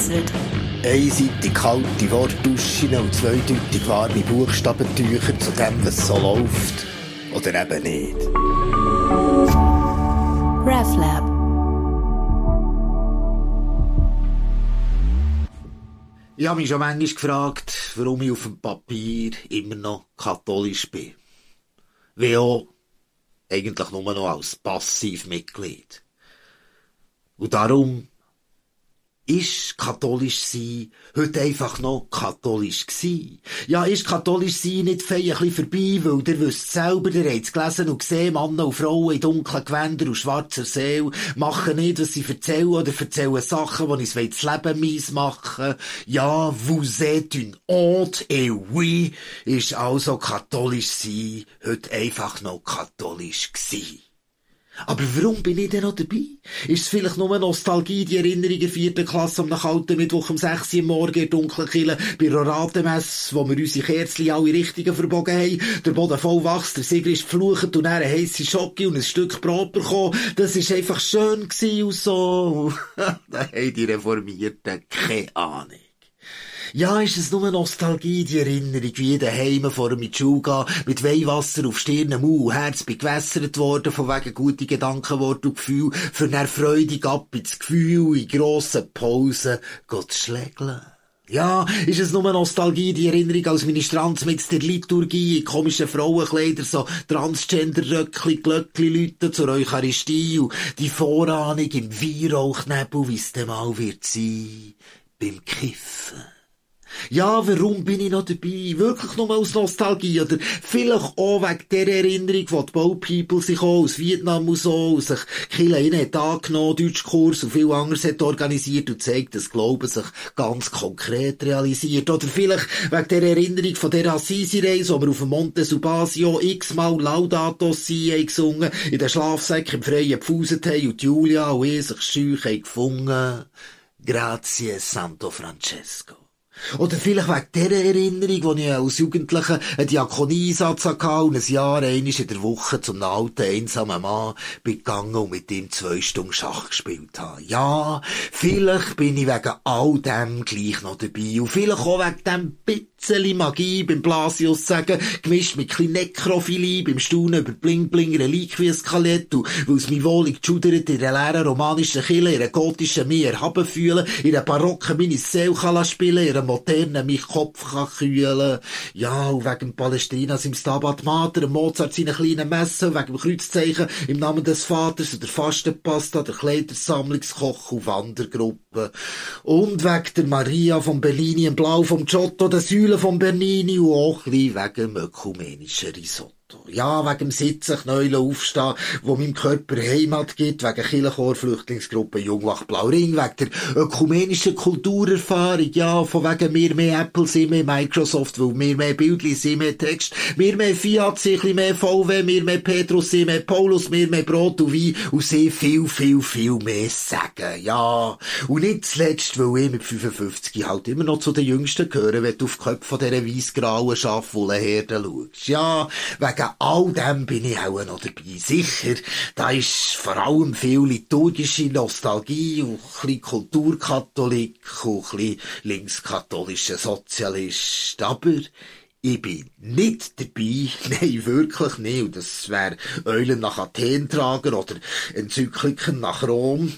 vereinzelt. Einseitig kalte Wortduschen und zweideutig warme Buchstabentücher zu dem, was so läuft. Oder eben nicht. RefLab. Ich habe mich schon manchmal gefragt, warum ich auf dem Papier immer noch katholisch bin. Wie auch eigentlich nur noch als Passivmitglied. Und darum ist katholisch sein heute einfach noch katholisch gsi. Ja, ist katholisch sein nicht fein ein vorbei, weil ihr wisst selber, ihr habt es gelesen und gesehen, Männer und Frauen in dunklen Gewändern und schwarzer Seele machen nicht, was sie erzählen oder erzählen Sachen, die uns das Leben mies machen. Ja, vous êtes une honte et oui, ist also katholisch sein heute einfach noch katholisch gsi. Aber warum bin ich denn noch dabei? Ist es vielleicht nur Nostalgie, die Erinnerung der vierten Klasse am kalten Mittwoch um 6 Uhr morgen in dunklen Kille bei der Ratemesse, wo wir unsere Kerzchen alle Richtigen verbogen haben, der Boden voll wächst, der Sieger ist geflucht und dann heisse Schocke und ein Stück Brot bekommen. Das ist einfach schön und so. da haben die Reformierten keine Ahnung. Ja, ist es nur Nostalgie, die Erinnerung, wie daheim vor dem gehen, mit Weihwasser auf Stirn, Mund, Herz bin gewässert worden, von wegen gute Gedanken, Wort und Gefühl, für dann freudig ab ins Gefühl, in grossen Pausen, Gott schlägeln. Ja, ist es nur Nostalgie, die Erinnerung als Ministranz mit der Liturgie, in komischen Frauenkleider, so Transgender-Röckli, Glöckli-Leute zur Eucharistie und die Vorahnung im Weihrauchnebel, wie es denn mal wird sein, beim Kiffen. Ja, warum bin ich noch dabei? Wirklich nur aus Nostalgie oder vielleicht auch wegen der Erinnerung, wo die Bow-People sich auch aus Vietnam und so, sich Kille innen hat angenommen, Deutschkurs und viel anderes hat organisiert und zeigt, dass Glauben sich ganz konkret realisiert. Oder vielleicht wegen der Erinnerung von der Assisi-Reise, wo wir auf dem Monte Subasio x-mal Laudato Si gesungen, in den Schlafsäcken im Freien gepfuset haben und Julia und ich sich schüch gefunden. Grazie Santo Francesco. Oder vielleicht wegen dieser Erinnerung, wo ich als Jugendlicher einen Diakonieeinsatz hatte und ein Jahr einmal in der Woche zum alten, einsamen Mann gegangen und mit ihm zwei Stunden Schach gespielt habe. Ja, vielleicht bin ich wegen all dem gleich noch dabei und vielleicht auch wegen dem bisschen Magie beim Blasius sagen, gemischt mit klein Nekrophilie, beim Staunen über Bling-Bling Reliquieskalett und weil es mich wohlig geschudert in einer leeren romanischen Kille, in einer gotischen Meer erhaben fühlen, in einer barocken Miniseele spielen, in einer modernen mich Kopf kann kühlen. Ja, und wegen Palästinas im Stabat Mater, Mozart seine kleinen Messen, wegen dem Kreuzzeichen im Namen des Vaters der Fastenpasta, der Kleidersammlungskoch und Wandergruppe. Und wegen der Maria von Bellini im Blau vom Giotto, der Säule von Bernini und auch ein wegen dem ökumenischen Risotto. Ja, wegen dem Sitzen, Knäulen, Aufstehen, wo meinem Körper Heimat gibt, wegen Kirchenchor, Flüchtlingsgruppe Jungwach Blauring, wegen der ökumenischen Kulturerfahrung, ja, von wegen mir mehr Apple sind, mehr Microsoft, weil mir mehr Bildli sind, mehr Text, mir mehr Fiat sind, mehr VW, mir mehr Petrus sind, mehr Paulus, mir mehr Brot und Wein und sie viel, viel, viel mehr sagen, ja. Und nicht zuletzt, weil ich mit 55 halt immer noch zu den Jüngsten gehöre, wenn du auf die Köpfe dieser weissgrauen Schafwollenherde schaust. Ja, wegen wegen all dem bin ich auch noch dabei. Sicher, da ist vor allem viel liturgische Nostalgie und ein bisschen Kulturkatholik und ein bisschen linkskatholischer Sozialist. Aber ich bin nicht dabei, nein, wirklich nicht. Und das wäre Eulen nach Athen tragen oder Enzykliken nach Rom,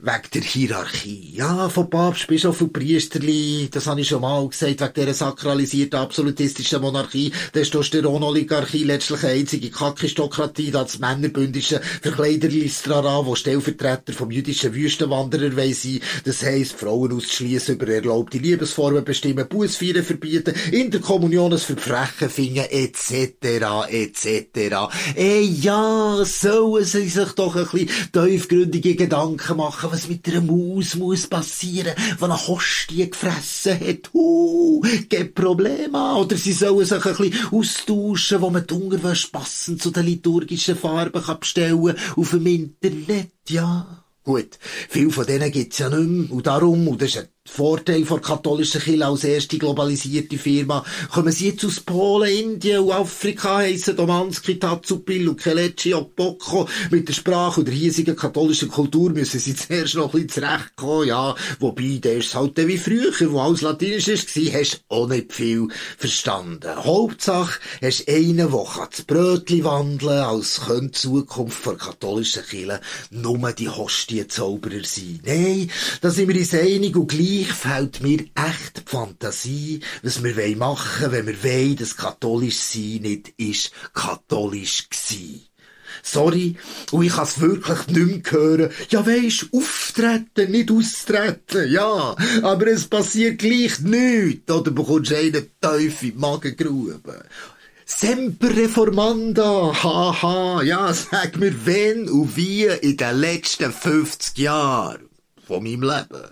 wegen der Hierarchie. Ja, von Papst, Bischof und Priesterli, das habe ich schon mal gesagt, wegen dieser sakralisierten absolutistischen Monarchie, Testosteronoligarchie, letztlich eine einzige Kakistokratie, das männerbündische Verkleiderlistrara, wo Stellvertreter vom jüdischen Wüstenwanderer sein, das heisst, Frauen auszuschliessen, über erlaubte Liebesformen bestimmen, Bußfeiern verbieten, Interkommunionen für Frechen finden, etc., etc. Ey, ja, sollen sie sich doch ein bisschen tiefgründige Gedanken machen, was mit einer Maus muss passieren, die eine Hostie gefressen hat. Uh, kein Problem Oder sie sollen sich ein bisschen austauschen, wo man die Unterwäsche passend zu den liturgischen Farben kann bestellen auf dem Internet, ja. Gut, viel von denen gibt's ja nicht mehr. Und darum, und das ist Vorteil der katholischen Kirche als erste globalisierte Firma. Kommen sie jetzt aus Polen, Indien und Afrika, heissen Domanski, Tatsupil und Kelechi Okpoko. Mit der Sprache und der hiesigen katholischen Kultur müssen sie zuerst noch ein bisschen zurechtkommen, ja. Wobei, der ist halt wie früher, wo alles Latinisch war, hast du auch nicht viel verstanden. Hauptsache, hast einen, der das Brötchen wandeln kann, als könnte die Zukunft der katholischen Kirche nur die Hostienzauberer sein. Nein, da sind wir uns einig und gleich fällt mir echt die Fantasie, was wir machen wollen, wenn wir wollen, dass katholisch sein nicht ist katholisch gsi. Sorry, und ich kann's wirklich nicht mehr hören. Ja, weisst, auftreten, nicht austreten, ja. Aber es passiert gleich nichts, oder bekommst einen Teufel in die Magengrube. Semper reformanda, haha, ja, sag mir wenn und wie in den letzten 50 Jahren von meinem Leben.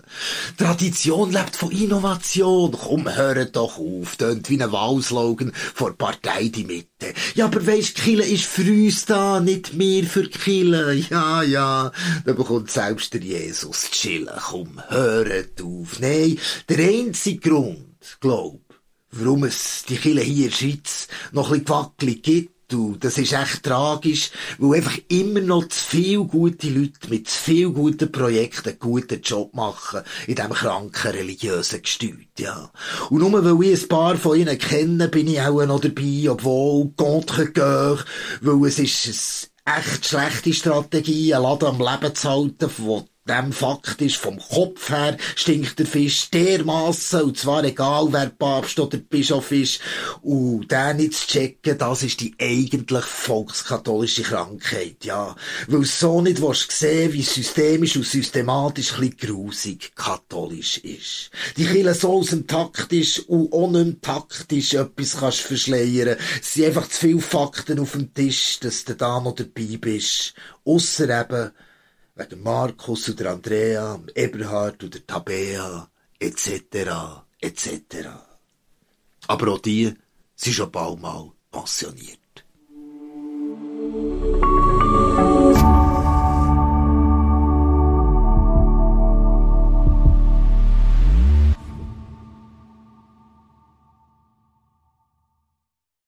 Tradition lebt von Innovation. Komm, hör doch auf. Tönt wie ein Wahlslogan vor Partei die Mitte. Ja, aber weisst, Kille ist für uns da, nicht mehr für Kille. Ja, ja. Da bekommt selbst der Jesus chillen. Komm, hört auf. Nein, der einzige Grund, glaub, warum es die Kille hier in der Schweiz noch ein bisschen gewackelig gibt, Du, das ist echt tragisch, weil einfach immer noch zu viele gute Leute mit zu viel guten Projekten einen guten Job machen in diesem kranken religiösen Gestüt, ja. Und nur weil ich ein paar von ihnen kenne, bin ich auch noch dabei, obwohl contre cœur, weil es ist eine echt schlechte Strategie, einen Laden am Leben zu halten, wo dem Fakt ist, vom Kopf her stinkt der Fisch dermaßen, und zwar egal, wer Papst oder Bischof ist, und den nicht zu checken, das ist die eigentlich volkskatholische Krankheit, ja. Weil so nicht willst sehen, wie systemisch und systematisch ein grusig katholisch ist. Die Kirche so aus dem Takt ist und auch nicht taktisch etwas kannst verschleiern. Es sind einfach zu viele Fakten auf dem Tisch, dass du da noch dabei bist. Ausser eben, wegen Markus oder Andrea, Eberhard oder Tabea, etc., etc. Aber auch die sind schon bald mal pensioniert.